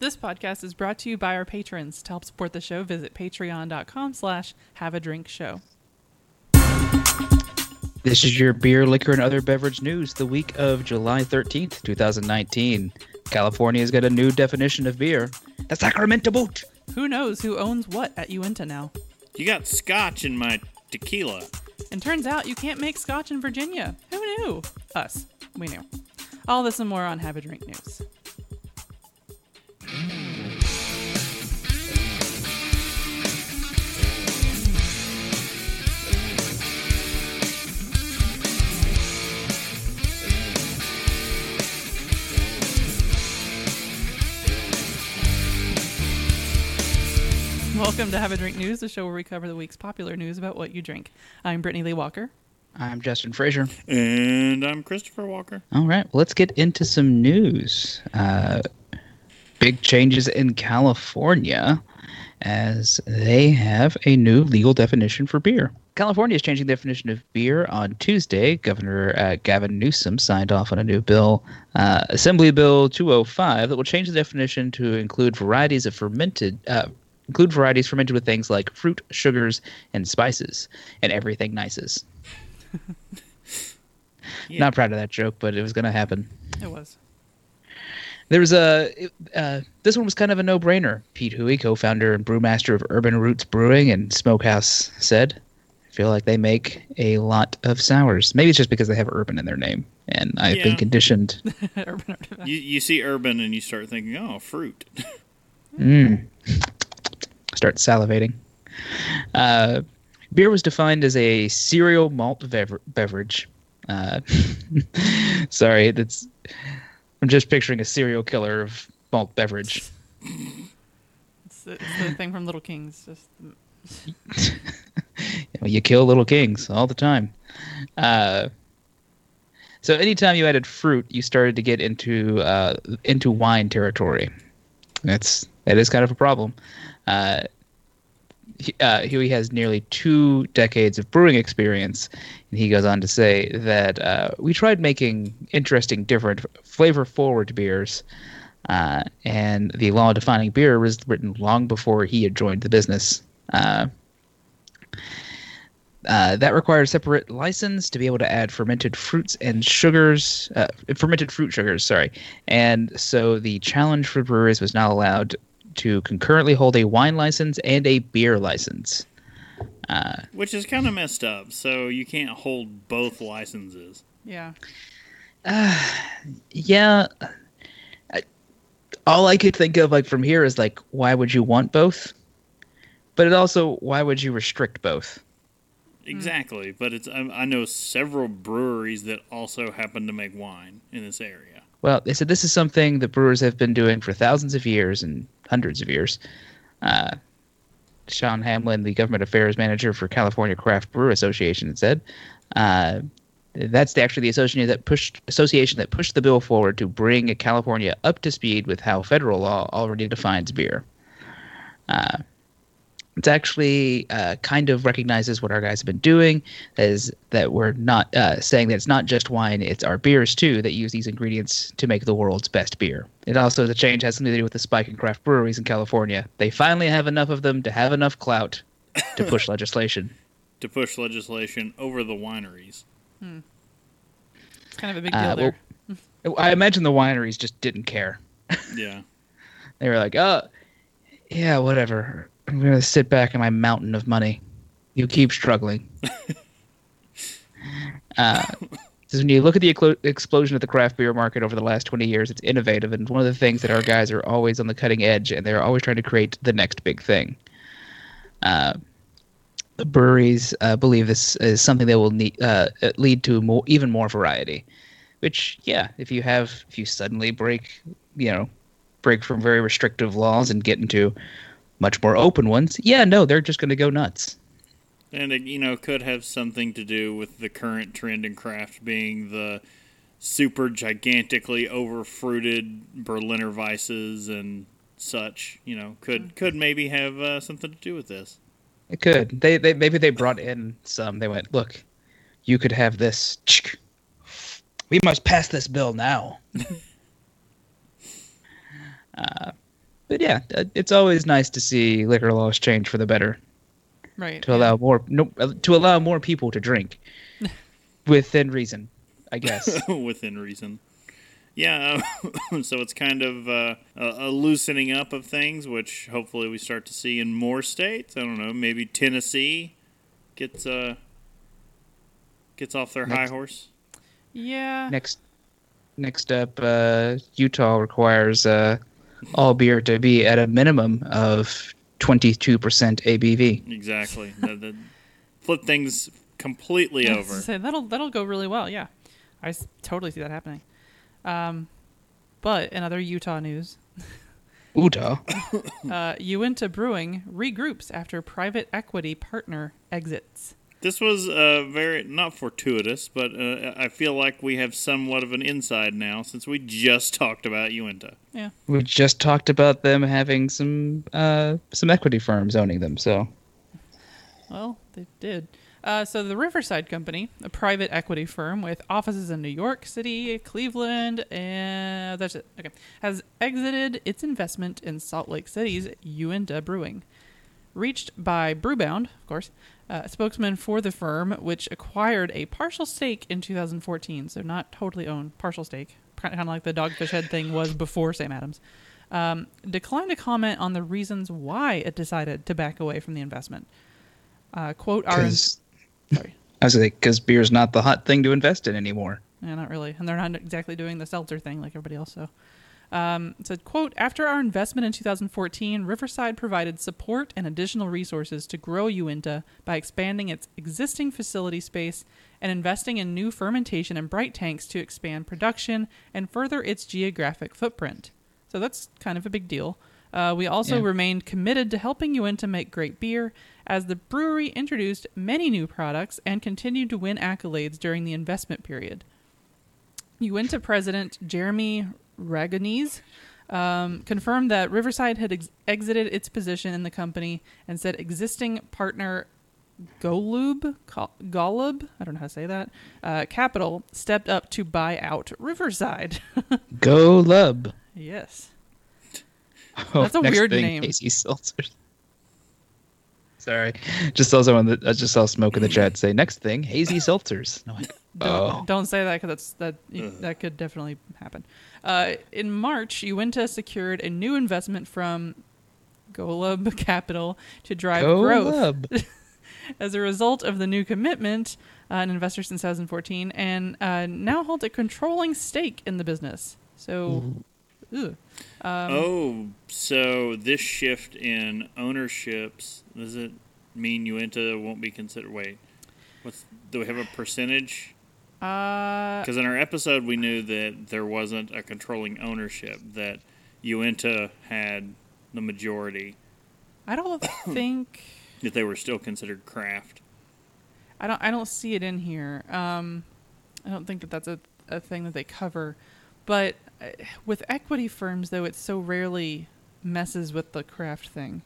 This podcast is brought to you by our patrons. To help support the show, visit patreon.com slash have a drink show. This is your beer, liquor, and other beverage news the week of July 13th, 2019. California's got a new definition of beer the Sacramento Boot. Who knows who owns what at Uinta now? You got scotch in my tequila. And turns out you can't make scotch in Virginia. Who knew? Us. We knew. All this and more on Have a Drink News. Welcome to Have a Drink News, the show where we cover the week's popular news about what you drink. I'm Brittany Lee Walker. I'm Justin Frazier. And I'm Christopher Walker. All right, well, let's get into some news. Uh, big changes in California as they have a new legal definition for beer. California is changing the definition of beer on Tuesday. Governor uh, Gavin Newsom signed off on a new bill, uh, Assembly Bill 205, that will change the definition to include varieties of fermented. Uh, include varieties fermented with things like fruit, sugars, and spices, and everything nices. Yeah. Not proud of that joke, but it was going to happen. It was. There was a uh, this one was kind of a no-brainer. Pete Hoey, co-founder and brewmaster of Urban Roots Brewing and Smokehouse, said, "I feel like they make a lot of sours. Maybe it's just because they have urban in their name, and I've been conditioned. Urban Artifact. You, you see urban and you start thinking, oh, fruit. Mm. Start salivating. Uh, beer was defined as a cereal malt bever- beverage. Uh, sorry, that's. I'm just picturing a serial killer of malt beverage." It's, the- it's the thing from Little Kings. Just You, kill little kings all the time. Uh, so anytime you added fruit, you started to get into uh, into wine territory. That's that is kind of a problem. Uh, uh, Hoey has nearly two decades of brewing experience, and he goes on to say that uh, we tried making interesting, different, flavor-forward beers, uh, and the law defining beer was written long before he had joined the business. Uh, uh, that requires separate license to be able to add fermented fruits and sugars, uh, fermented fruit sugars, sorry. And so the challenge for brewers was not allowed to concurrently hold a wine license and a beer license. Uh, Which is kind of messed up. So you can't hold both licenses. yeah. yeah, I, all I could think of like from here is like, why would you want both? But it also, why would you restrict both? Exactly. But it's I, I know several breweries that also happen to make wine in this area. Well, they said this is something that brewers have been doing for thousands of years and hundreds of years. Uh, Sean Hamlin, the government affairs manager for California Craft Brewer Association, said uh, that's actually the association that pushed association that pushed the bill forward to bring California up to speed with how federal law already defines beer. Uh, it's actually uh, kind of recognizes what our guys have been doing is that we're not uh, saying that it's not just wine it's our beers too that use these ingredients to make the world's best beer it also the change has something to do with the spike in craft breweries in california they finally have enough of them to have enough clout to push legislation To push legislation over the wineries. It's kind of a big deal Uh, there. i imagine the wineries just didn't care Yeah. they were like oh yeah whatever i'm gonna sit back in my mountain of money you keep struggling uh, Because when you look at the eclo- explosion of the craft beer market over the last 20 years, it's innovative. And one of the things that our guys are always on the cutting edge, and they're always trying to create the next big thing. Uh, the breweries uh, believe this is something that will need, uh, lead to more, even more variety. Which, yeah, if you have, if you suddenly break, you know, break from very restrictive laws and get into much more open ones, yeah, no, they're just going to go nuts. And it, you know, could have something to do with the current trend in craft being the super gigantically overfruited Berliner Weisses and such. You know, could could maybe have uh, something to do with this. It could. They, they maybe they brought in some. They went, look, you could have this. We must pass this bill now. uh, but yeah, uh, it's always nice to see liquor laws change for the better Right. to allow more no, uh, to allow more people to drink within reason, I guess. within reason. Yeah, so it's kind of uh, a, a loosening up of things, which hopefully we start to see in more states. I don't know, maybe Tennessee gets uh, gets off their high horse. Yeah. next, next up, uh, Utah requires uh, all beer to be at a minimum of twenty two percent ABV. Exactly. the, the, flip things completely I over. say, that'll that'll go really well. Yeah, I s- totally see that happening. Um, but in other Utah news, Utah. uh, Uinta Brewing regroups after private equity partner exits. This was uh, very not fortuitous, but uh, I feel like we have somewhat of an inside now since we just talked about Uinta. Yeah. We just talked about them having some uh, some equity firms owning them. So Well, they did. Uh, so the Riverside Company, a private equity firm with offices in New York City, Cleveland, and that's it. Okay, has exited its investment in Salt Lake City's Uinta Brewing. Reached by Brewbound, of course, uh, a spokesman for the firm, which acquired a partial stake in 2014, so not totally owned, partial stake, kind of like the Dogfish Head thing was before Sam Adams, um, declined to comment on the reasons why it decided to back away from the investment. Uh, quote, our. Sorry. I was like, because beer's not the hot thing to invest in anymore. Yeah, not really. And they're not exactly doing the seltzer thing like everybody else. So, um, it said, quote, after our investment in 2014, Riverside provided support and additional resources to grow Uinta by expanding its existing facility space and investing in new fermentation and bright tanks to expand production and further its geographic footprint. So that's kind of a big deal. Uh, we also Yeah. remained committed to helping Uinta make great beer as the brewery introduced many new products and continued to win accolades during the investment period. Uinta president Jeremy Ragonese um, confirmed that Riverside had ex- exited its position in the company and said existing partner Golub, Go- Golub, I don't know how to say that, uh, Capital stepped up to buy out Riverside. Golub. Yes. Oh, That's a weird thing, name. Hazy seltzers. Sorry, just saw someone that I just saw smoke in the chat say next thing hazy seltzers. Like, Don't, oh, don't say that because that's that that could definitely happen. Uh, in March, Uinta secured a new investment from Golub Capital to drive Go growth. As a result of the new commitment, uh, an investor since 2014, and uh, now holds a controlling stake in the business. So, ugh. Um, oh, so this shift in ownerships does it mean Uinta won't be considered? Wait, what's do we have a percentage? Uh, Because in our episode, we knew that there wasn't a controlling ownership; that Uinta had the majority, I don't think that they were still considered craft. I don't I don't see it in here. Um, I don't think that that's a, a thing that they cover. But uh, with equity firms, though, it so rarely messes with the craft thing.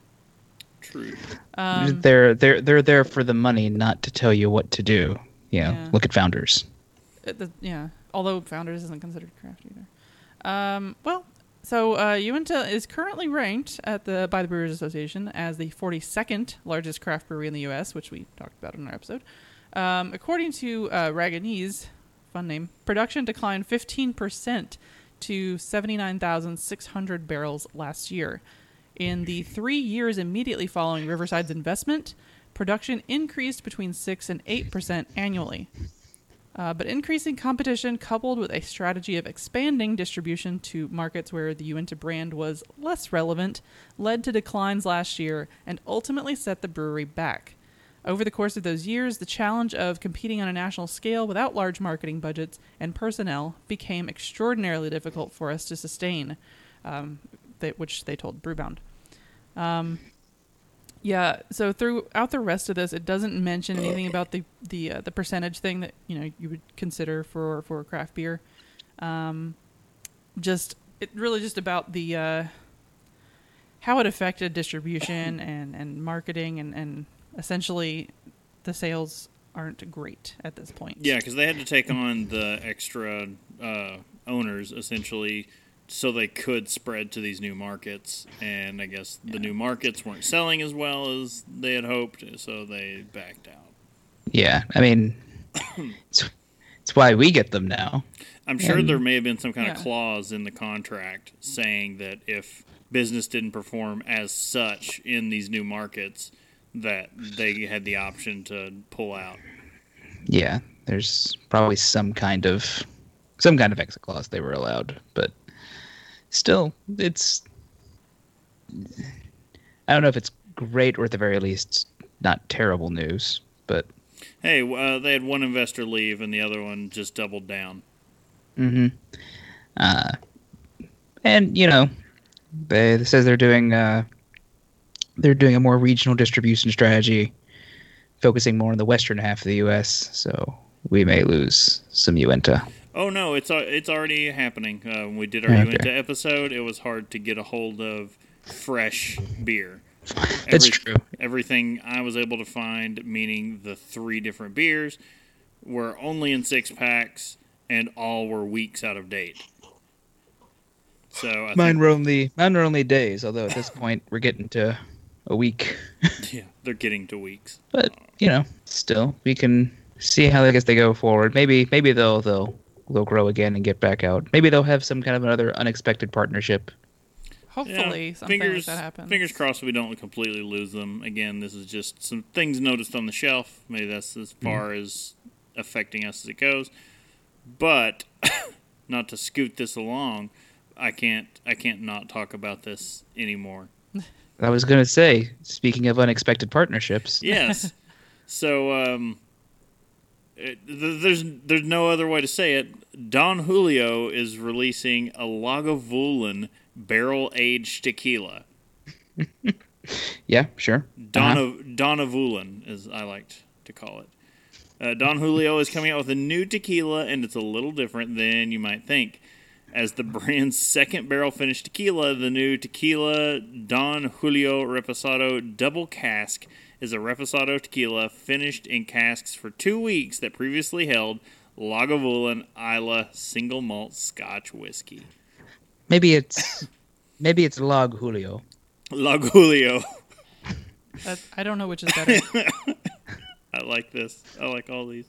True. Um, they're they're they're there for the money, not to tell you what to do. You know, Yeah. look at founders. The, yeah, although Founders isn't considered craft either. Um, well, so uh, Uinta is currently ranked at the by the Brewers Association as the 42nd largest craft brewery in the U.S., which we talked about in our episode. Um, according to uh, Ragonese, fun name, production declined 15% to 79,600 barrels last year. In the three years immediately following Riverside's investment, production increased between 6 and 8% annually. Uh, but increasing competition, coupled with a strategy of expanding distribution to markets where the Uinta brand was less relevant, led to declines last year and ultimately set the brewery back. Over the course of those years, the challenge of competing on a national scale without large marketing budgets and personnel became extraordinarily difficult for us to sustain, um, they, which they told Brewbound. Um, yeah. So throughout the rest of this, it doesn't mention anything about the the uh, the percentage thing that you know you would consider for for craft beer. Um, just it really just about the uh, how it affected distribution and and marketing and and essentially the sales aren't great at this point. Yeah, because they had to take on the extra uh, owners essentially so they could spread to these new markets. And I guess the new markets weren't selling as well as they had hoped, so they backed out. Yeah, I mean, it's, it's why we get them now. I'm sure And- there may have been some kind of clause in the contract saying that if business didn't perform as such in these new markets, that they had the option to pull out. Yeah, there's probably some kind of some kind of exit clause they were allowed, but still, it's. I don't know if it's great or at the very least not terrible news, but Hey, uh, they had one investor leave and the other one just doubled down. hmm Uh, and you know, they it says they're doing uh, they're doing a more regional distribution strategy, focusing more on the western half of the U.S. So we may lose some Uinta. Oh no, it's it's already happening. Uh, when we did our Okay. Uinta episode, it was hard to get a hold of fresh beer. That's Every- true. Everything I was able to find, meaning the three different beers, were only in six packs, and all were weeks out of date. So I Mine think, were only mine were only days. Although at this point we're getting to a week, yeah, they're getting to weeks. but you know, still we can see how I guess they go forward. Maybe maybe they'll they'll they'll grow again and get back out. Maybe they'll have some kind of another unexpected partnership. Hopefully, Yeah, something fingers, like that happens. Fingers crossed we don't completely lose them. Again, this is just some things noticed on the shelf. Maybe that's as far as affecting us as it goes. But not to scoot this along, I can't I can't not talk about this anymore. I was gonna say, speaking of unexpected partnerships, Yes. so um, it, there's there's no other way to say it. Don Julio is releasing a Lagavulin barrel aged tequila. yeah, sure. Donna Donavulin, as I liked to call it. Uh, Don Julio is coming out with a new tequila, and it's a little different than you might think. As the brand's second barrel finished tequila, the new tequila Don Julio Reposado Double Cask is a Reposado tequila finished in casks for two weeks that previously held Lagavulin Islay single malt Scotch whiskey. Maybe it's maybe it's Log Julio. Lag Julio. That, I don't know which is better. I like this. I like all these.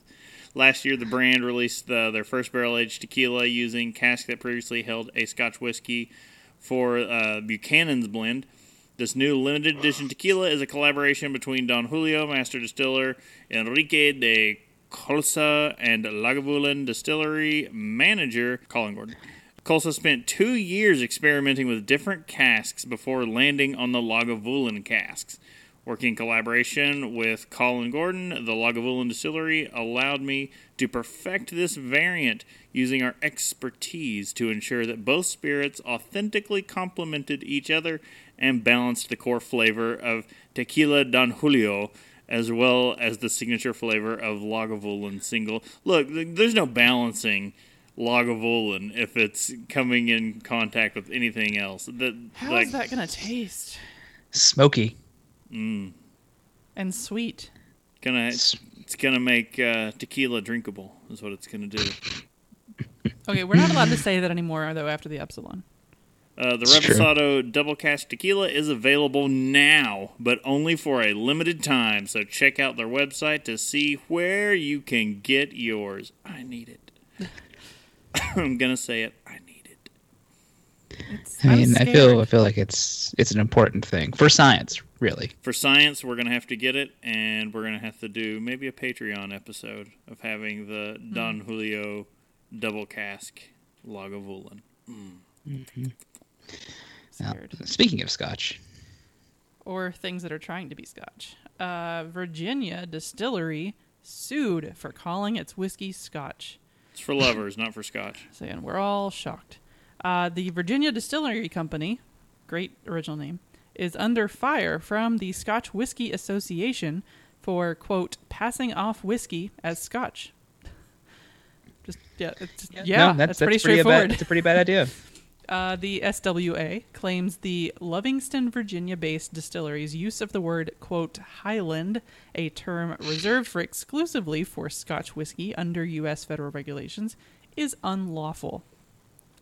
Last year, the brand released uh, their first barrel aged tequila using cask that previously held a Scotch whiskey for uh, Buchanan's blend. This new limited edition tequila is a collaboration between Don Julio, master distiller Enrique de Colsa, and Lagavulin distillery manager Colin Gordon. Colsa spent two years experimenting with different casks before landing on the Lagavulin casks. Working in collaboration with Colin Gordon, the Lagavulin distillery allowed me to perfect this variant using our expertise to ensure that both spirits authentically complemented each other and balanced the core flavor of Tequila Don Julio as well as the signature flavor of Lagavulin single. Look, there's no balancing Lagavulin if it's coming in contact with anything else. That How is like that gonna taste? Smoky. And sweet. gonna S- it's gonna make uh, tequila drinkable is what it's gonna do. Okay, we're not allowed to say that anymore, though. After the Epsilon, Uh, the It's. Reposado Double Cask Tequila is available now, but only for a limited time. So check out their website to see where you can get yours. I need it. I'm gonna say it. I need it. it's, I I'm mean, I feel I feel like it's it's an important thing for science, really. For science, we're gonna have to get it, and we're gonna have to do maybe a Patreon episode of having the Don Julio Double Cask Lagavulin. Now, Scared. speaking of Scotch, or things that are trying to be Scotch. Uh, Virginia distillery sued for calling its whiskey Scotch. It's for lovers, not for Scotch. So, and we're all shocked. Uh, the Virginia Distillery Company, great original name, is under fire from the Scotch Whisky Association for quote passing off whiskey as Scotch. Just yeah, it's, yeah, No, that's, pretty a straightforward. Bad, that's a pretty bad idea. Uh, the SWA claims the Lovingston, Virginia based distillery's use of the word, quote, Highland, a term reserved for exclusively for Scotch whiskey under U.S. federal regulations, is unlawful.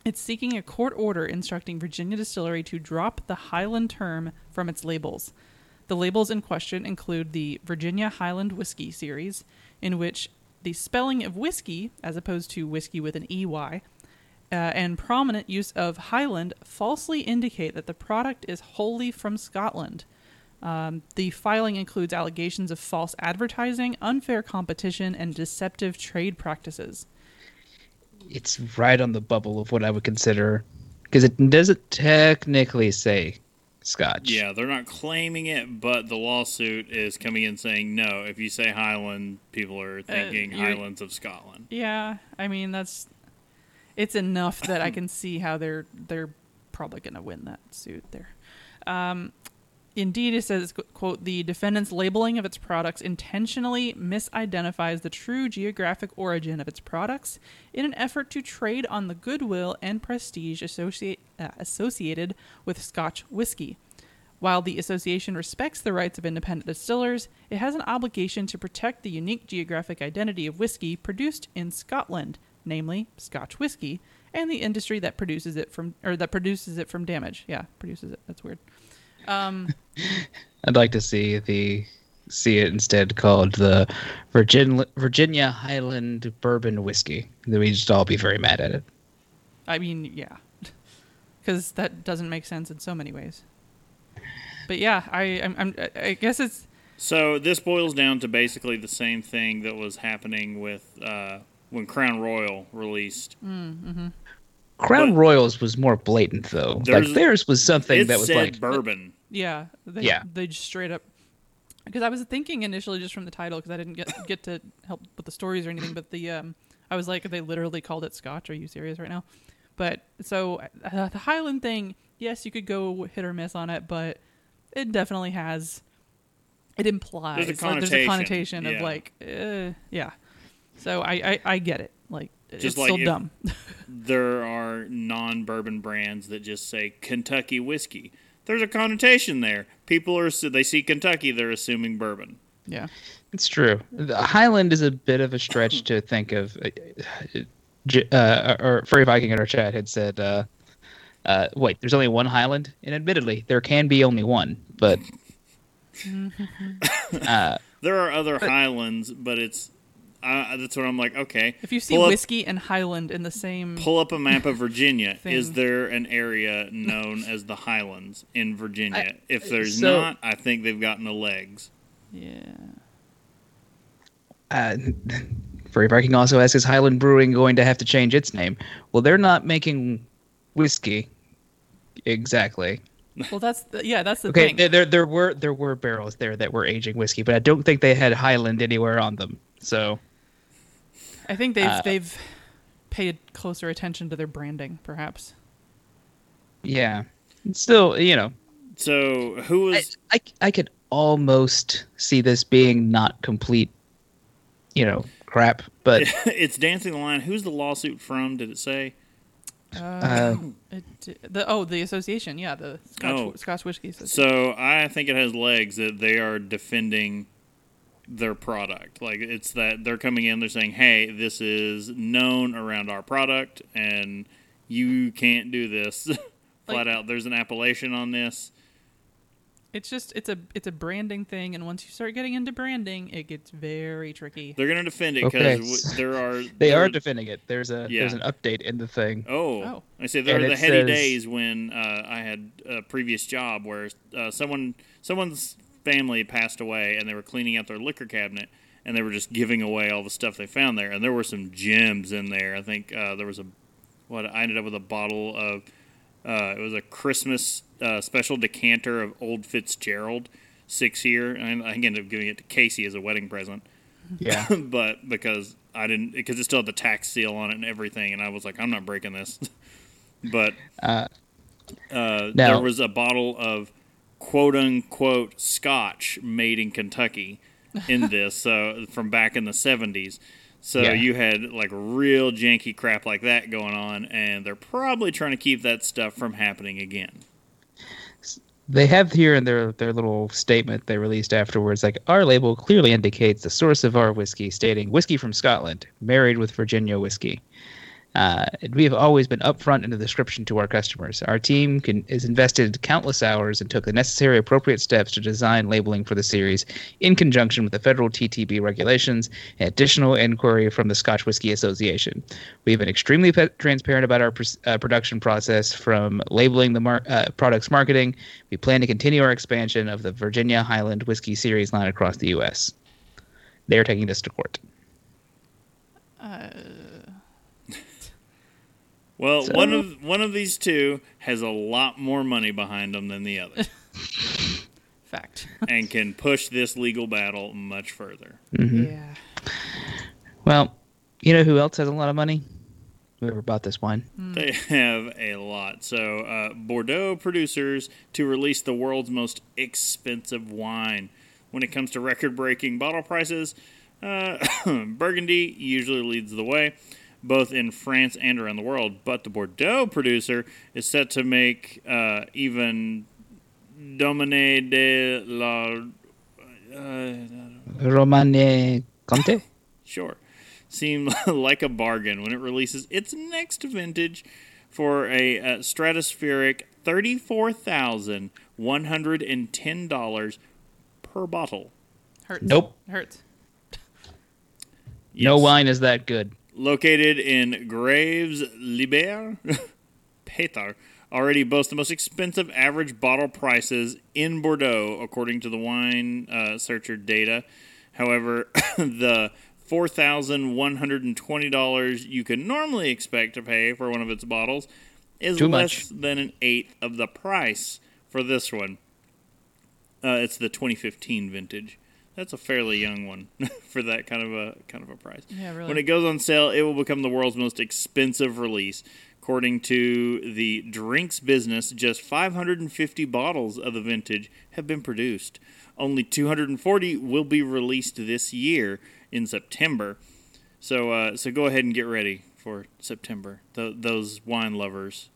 It's seeking a court order instructing Virginia Distillery to drop the Highland term from its labels. The labels in question include the Virginia Highland Whiskey series, in which the spelling of whiskey, as opposed to whiskey with an EY, uh, and prominent use of Highland falsely indicate that the product is wholly from Scotland. Um, the filing includes allegations of false advertising, unfair competition, and deceptive trade practices. It's right on the bubble of what I would consider, because it doesn't technically say Scotch. Yeah, they're not claiming it, but the lawsuit is coming in saying no. If you say Highland, people are thinking you're- Highlands of Scotland. Yeah, I mean that's it's enough that I can see how they're they're probably going to win that suit there. Um, indeed, it says quote the defendant's labeling of its products intentionally misidentifies the true geographic origin of its products in an effort to trade on the goodwill and prestige associate, uh, associated with Scotch whiskey. While the association respects the rights of independent distillers, it has an obligation to protect the unique geographic identity of whiskey produced in Scotland, namely Scotch whiskey, and the industry that produces it from or that produces it from damage. Yeah, produces it. That's weird. Um, I'd like to see the see it instead called the Virgin, Virginia Highland Bourbon Whiskey. Then we'd just all be very mad at it. I mean, yeah, because that doesn't make sense in so many ways. But yeah, I I'm, I'm I guess it's So this boils down to basically the same thing that was happening with uh, when Crown Royal released. Crown But- Royals was more blatant though. Like theirs was something It that was said like bourbon. Yeah, they, Yeah. They just straight up. Because I was thinking initially just from the title, because I didn't get get to help with the stories or anything, but the um, I was like, they literally called it Scotch. Are you serious right now? But so uh, the Highland thing, yes, you could go hit or miss on it, but it definitely has. It implies There's a like, there's a connotation, connotation of like, uh, yeah. So I, I I get it. Like Just it's like still if- dumb. There are non-bourbon brands that just say Kentucky whiskey. There's a connotation there. People are they see Kentucky, they're assuming bourbon. yeah. It's true. The Highland is a bit of a stretch to think of. uh, J- Uh, or Furry Viking in our chat had said, uh, uh, "Wait, there's only one Highland." And admittedly, there can be only one, but uh, There are other Highlands, but it's uh, that's what I'm like. Okay, If you see pull up, whiskey and Highland in the same, pull up a map of Virginia. Is there an area known as the Highlands in Virginia? if there's so- not, I think they've gotten the legs. yeah. uh, Furry Viking also asks, "Is Highland Brewing going to have to change its name?" Well, they're not making whiskey exactly. Well, that's the, yeah, that's the Okay, thing. there, there there were there were barrels there that were aging whiskey, but I don't think they had Highland anywhere on them. So I think they've uh, they've paid closer attention to their branding, perhaps. yeah, still, you know, So who I, was? I, I could almost see this being not complete, you know, crap. But it's dancing the line. Who's the lawsuit from? Did it say? uh, It, the oh, the association, yeah, the Scotch Oh. Scotch whiskey. Association. So I think it has legs that they are defending their product. Like it's that they're coming in, they're saying, "Hey, this is known around our product, and you can't do this." Flat Like- out, there's an appellation on this. It's just it's a it's a branding thing, and once you start getting into branding, it gets very tricky. They're going to defend it Okay. because there are they there are defending it. There's a there's an update in the thing. Oh, Oh. I say there And were the it heady says- days when uh, I had a previous job where uh, someone someone's family passed away and they were cleaning out their liquor cabinet and they were just giving away all the stuff they found there and there were some gems in there. I think uh, there was a what I ended up with a bottle of uh, it was a Christmas uh, special decanter of Old Fitzgerald six year and I ended up giving it to Casey as a wedding present Yeah, but because I didn't, because it still had the tax seal on it and everything, and I was like, I'm not breaking this. but Uh, uh, now- there was a bottle of quote unquote scotch made in Kentucky in this, so from back in the 70s. So Yeah. you had like real janky crap like that going on, and they're probably trying to keep that stuff from happening again. they have here in their their little statement they released afterwards, like our label clearly indicates the source of our whiskey, stating whiskey from Scotland, married with Virginia whiskey. Uh, we have always been upfront in the description to our customers. Our team can, invested countless hours and took the necessary appropriate steps to design labeling for the series in conjunction with the federal TTB regulations and additional inquiry from the Scotch Whisky Association. We've been extremely pe- transparent about our pr- uh, production process from labeling the mar- uh, product's marketing. We plan to continue our expansion of the Virginia Highland Whiskey series line across the U.S. They are taking this to court. Well, So- one of one of these two has a lot more money behind them than the other, Fact. and can push this legal battle much further. Yeah. Well, you know who else has a lot of money? Whoever bought this wine. They have a lot. So, uh, Bordeaux producers to release the world's most expensive wine. When it comes to record breaking bottle prices, uh, Burgundy usually leads the way, both in France and around the world. But the Bordeaux producer is set to make uh, even Domaine de la. Uh, Romane Conte? Sure. Seem like a bargain when it releases its next vintage for a, uh stratospheric $34,110 per bottle. Hurts. Nope. Hurts. No wine is that good. Located in Graves Liber, Pater already boasts the most expensive average bottle prices in Bordeaux, according to the wine uh, searcher data. However, the $4,120 you can normally expect to pay for one of its bottles is Too less much. than an eighth of the price for this one. Uh, it's the 2015 vintage. That's a fairly young one for that kind of a kind of a price. Yeah, really. When it goes on sale, it will become the world's most expensive release. According to the drinks business, just 550 bottles of the vintage have been produced. Only 240 will be released this year in September. So, uh, so go ahead and get ready for September. Th- those wine lovers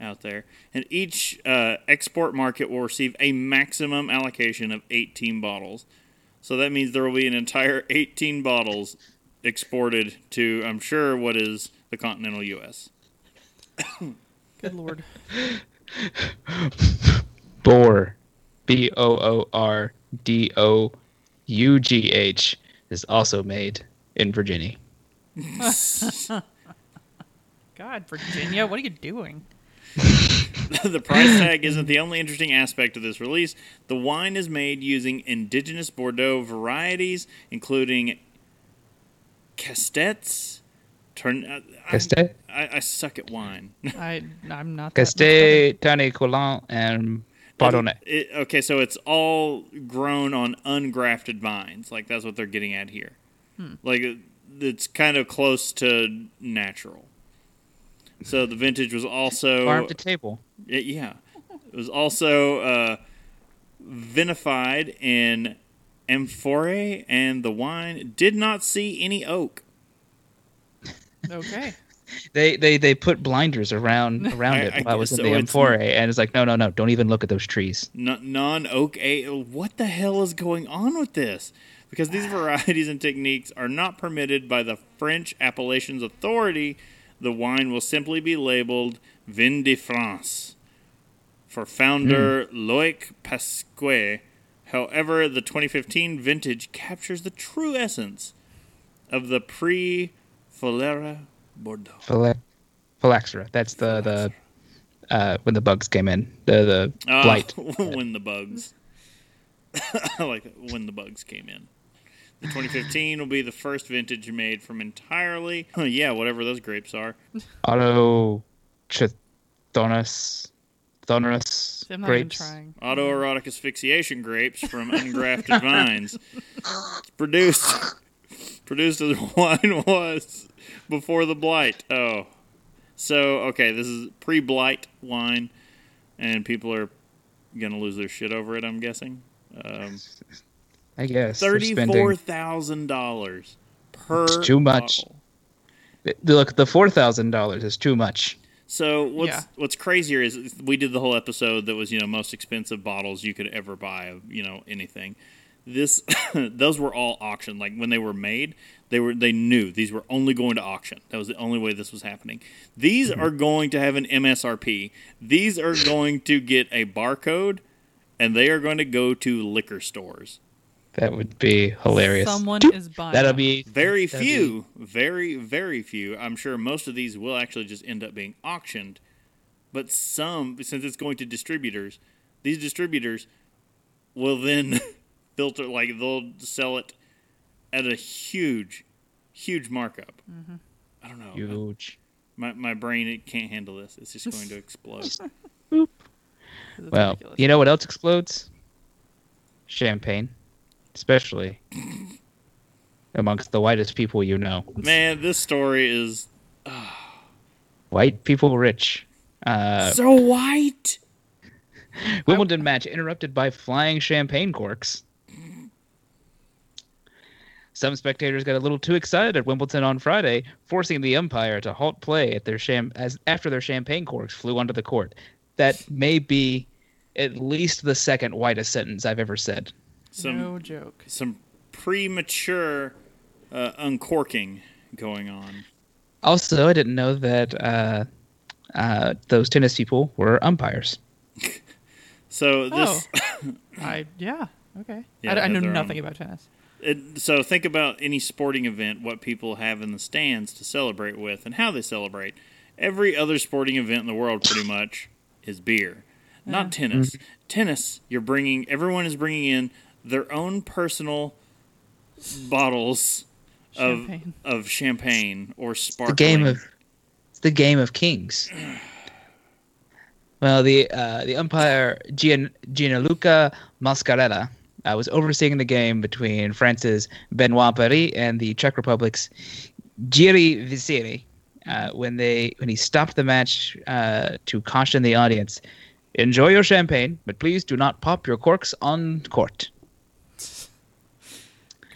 out there, and each uh, export market will receive a maximum allocation of 18 bottles. So that means there will be an entire 18 bottles exported to, I'm sure, what is the continental U.S. Good lord. Boar, B O O R D O U G H, is also made in Virginia. God, Virginia, what are you doing? the price tag isn't the only interesting aspect of this release. The wine is made using indigenous Bordeaux varieties, including Castets. Turn, uh, I, Castet, I, I suck at wine. I I'm not. that much Castet, Tane Collant, and Pardonnay. Okay, so it's all grown on ungrafted vines. Like that's what they're getting at here. Like it's kind of close to natural. So the vintage was also Farm to table. Y- Yeah. It was also uh, vinified in amphore, and the wine did not see any oak. Okay. They they they put blinders around around I- it I while I was in so. the It's- amphora, and it's like, no, no, no, don't even look at those trees. Non oak a What the hell is going on with this? Because these varieties and techniques are not permitted by the French Appellations Authority, the wine will simply be labeled Vin de France for founder Loic Pasquier. However, the 2015 vintage captures the true essence of the pre Folera Bordeaux. Phila- Phylloxera. That's the the uh, when the bugs came in. The the Ah, blight. when the bugs. Like when the bugs came in. The 2015 will be the first vintage made from entirely, yeah, whatever those grapes are. Auto Chithonus Thonus I'm grapes. trying. Autoerotic asphyxiation grapes from ungrafted vines. It's produced produced as wine was before the blight. Oh. So, okay, this is pre-blight wine and people are going to lose their shit over it, I'm guessing. Um, I guess. they're Thirty-four spending- thousand dollars per. It's too much. bottle. Look, the four thousand dollars is too much. So what's Yeah. what's crazier is we did the whole episode that was you know most expensive bottles you could ever buy of you know anything. this those were all auctioned. Like when they were made, they were they knew these were only going to auction. That was the only way this was happening. These mm-hmm. are going to have an MSRP. These are going to get a barcode, and they are going to go to liquor stores. That would be hilarious. Someone is buying. That'll be Very that'll few, very very few. I'm sure most of these will actually just end up being auctioned, but some, since it's going to distributors, these distributors will then filter like they'll sell it at a huge, huge markup. Mm-hmm. I don't know. Huge. My my brain it can't handle this. It's just going to explode. It's Well, ridiculous. you know what else explodes? Champagne, especially amongst the whitest people you know. Man, this story is White people rich. Uh, so white. Wimbledon match interrupted by flying champagne corks. Some spectators got a little too excited at Wimbledon on Friday, forcing the umpire to halt play at their sham- as after their champagne corks flew onto the court. That may be at least the second whitest sentence I've ever said. Some no joke. some premature uh, uncorking going on. Also, I didn't know that uh, uh, those tennis people were umpires. So this. I yeah okay. Yeah, I, I know nothing own- about tennis. It, so think about any sporting event, what people have in the stands to celebrate with, and how they celebrate. Every other sporting event in the world, pretty much, is beer, not tennis. Tennis, you're bringing everyone is bringing in their own personal bottles Champagne. of of champagne or It's sparkling. the game of the game of kings. Well, the uh, the umpire Gian, Gianluca Moscarella uh, was overseeing the game between France's Benoit Paris and the Czech Republic's Jiri Visiri uh, when they when he stopped the match uh, to caution the audience: "Enjoy your champagne, but please do not pop your corks on court."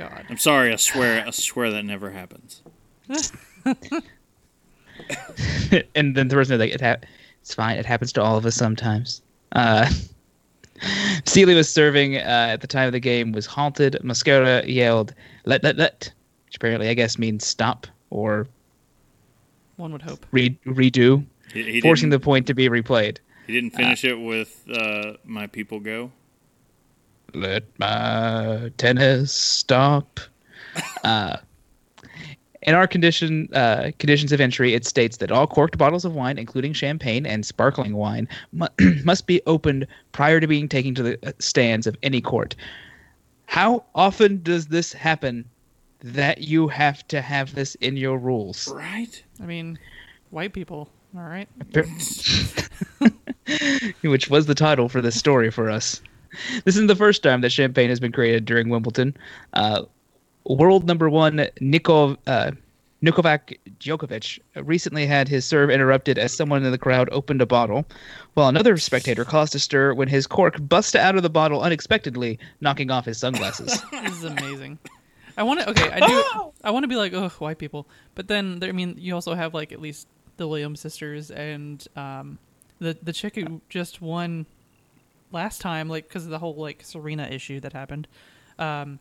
God. I'm sorry, I swear, I swear that never happens. and then the person was like, it ha- "It's fine. It happens to all of us sometimes." Uh, Sealy was serving uh, at the time of the game. Was halted. Mascara yelled, "Let, let, let!" Which apparently, I guess, means stop or One would hope. re- redo, He, he forcing the point to be replayed. he didn't finish it with uh, "My People Go." Let my tennis stop. uh, in our condition uh, conditions of entry, it states that all corked bottles of wine, including champagne and sparkling wine, mu- must be opened prior to being taken to the uh, stands of any court. How often does this happen? That you have to have this in your rules. Right? I mean, white people. All right. which was the title for this story for us. This isn't the first time that champagne has been created during Wimbledon. Uh, world number one Niko, uh, Nikovac Djokovic recently had his serve interrupted as someone in the crowd opened a bottle, while another spectator caused a stir when his cork busted out of the bottle unexpectedly, knocking off his sunglasses. This is amazing. I want to. Okay, I do. I want to be like, oh, white people. But then, there, I mean, you also have like at least the Williams sisters and um, the the chick who just won last time, like because of the whole like Serena issue that happened. Um,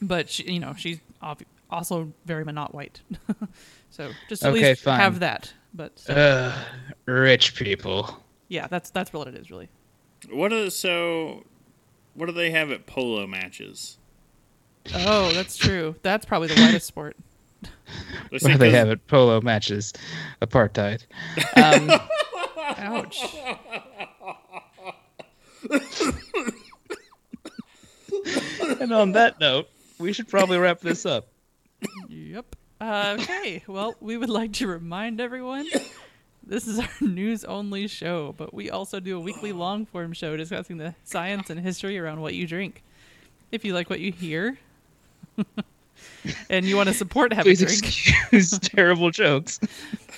but she, you know, she's ob- also very much not white. so just at Okay, least fine. have that. But so, Ugh, rich people. yeah, that's that's what it is really. What is so? What do they have at polo matches? Oh, that's true. That's probably the whitest sport. They Well, they have at polo matches, apartheid. Um, Ouch. and on that note, we should probably wrap this up. Yep. Uh, okay. Well, we would like to remind everyone this is our news only show, but we also do a weekly long form show discussing the science and history around what you drink. If you like what you hear and you want to support Have a Please Drink, excuse terrible jokes.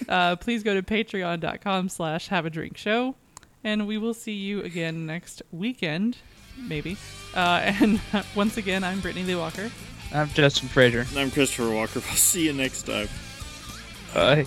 uh, please go to patreon.com slash have a drink show. And we will see you again next weekend, maybe. Uh, and once again, I'm Brittany Lee Walker. I'm Justin Frazier. I'm Christopher Walker. I'll see you next time. Bye.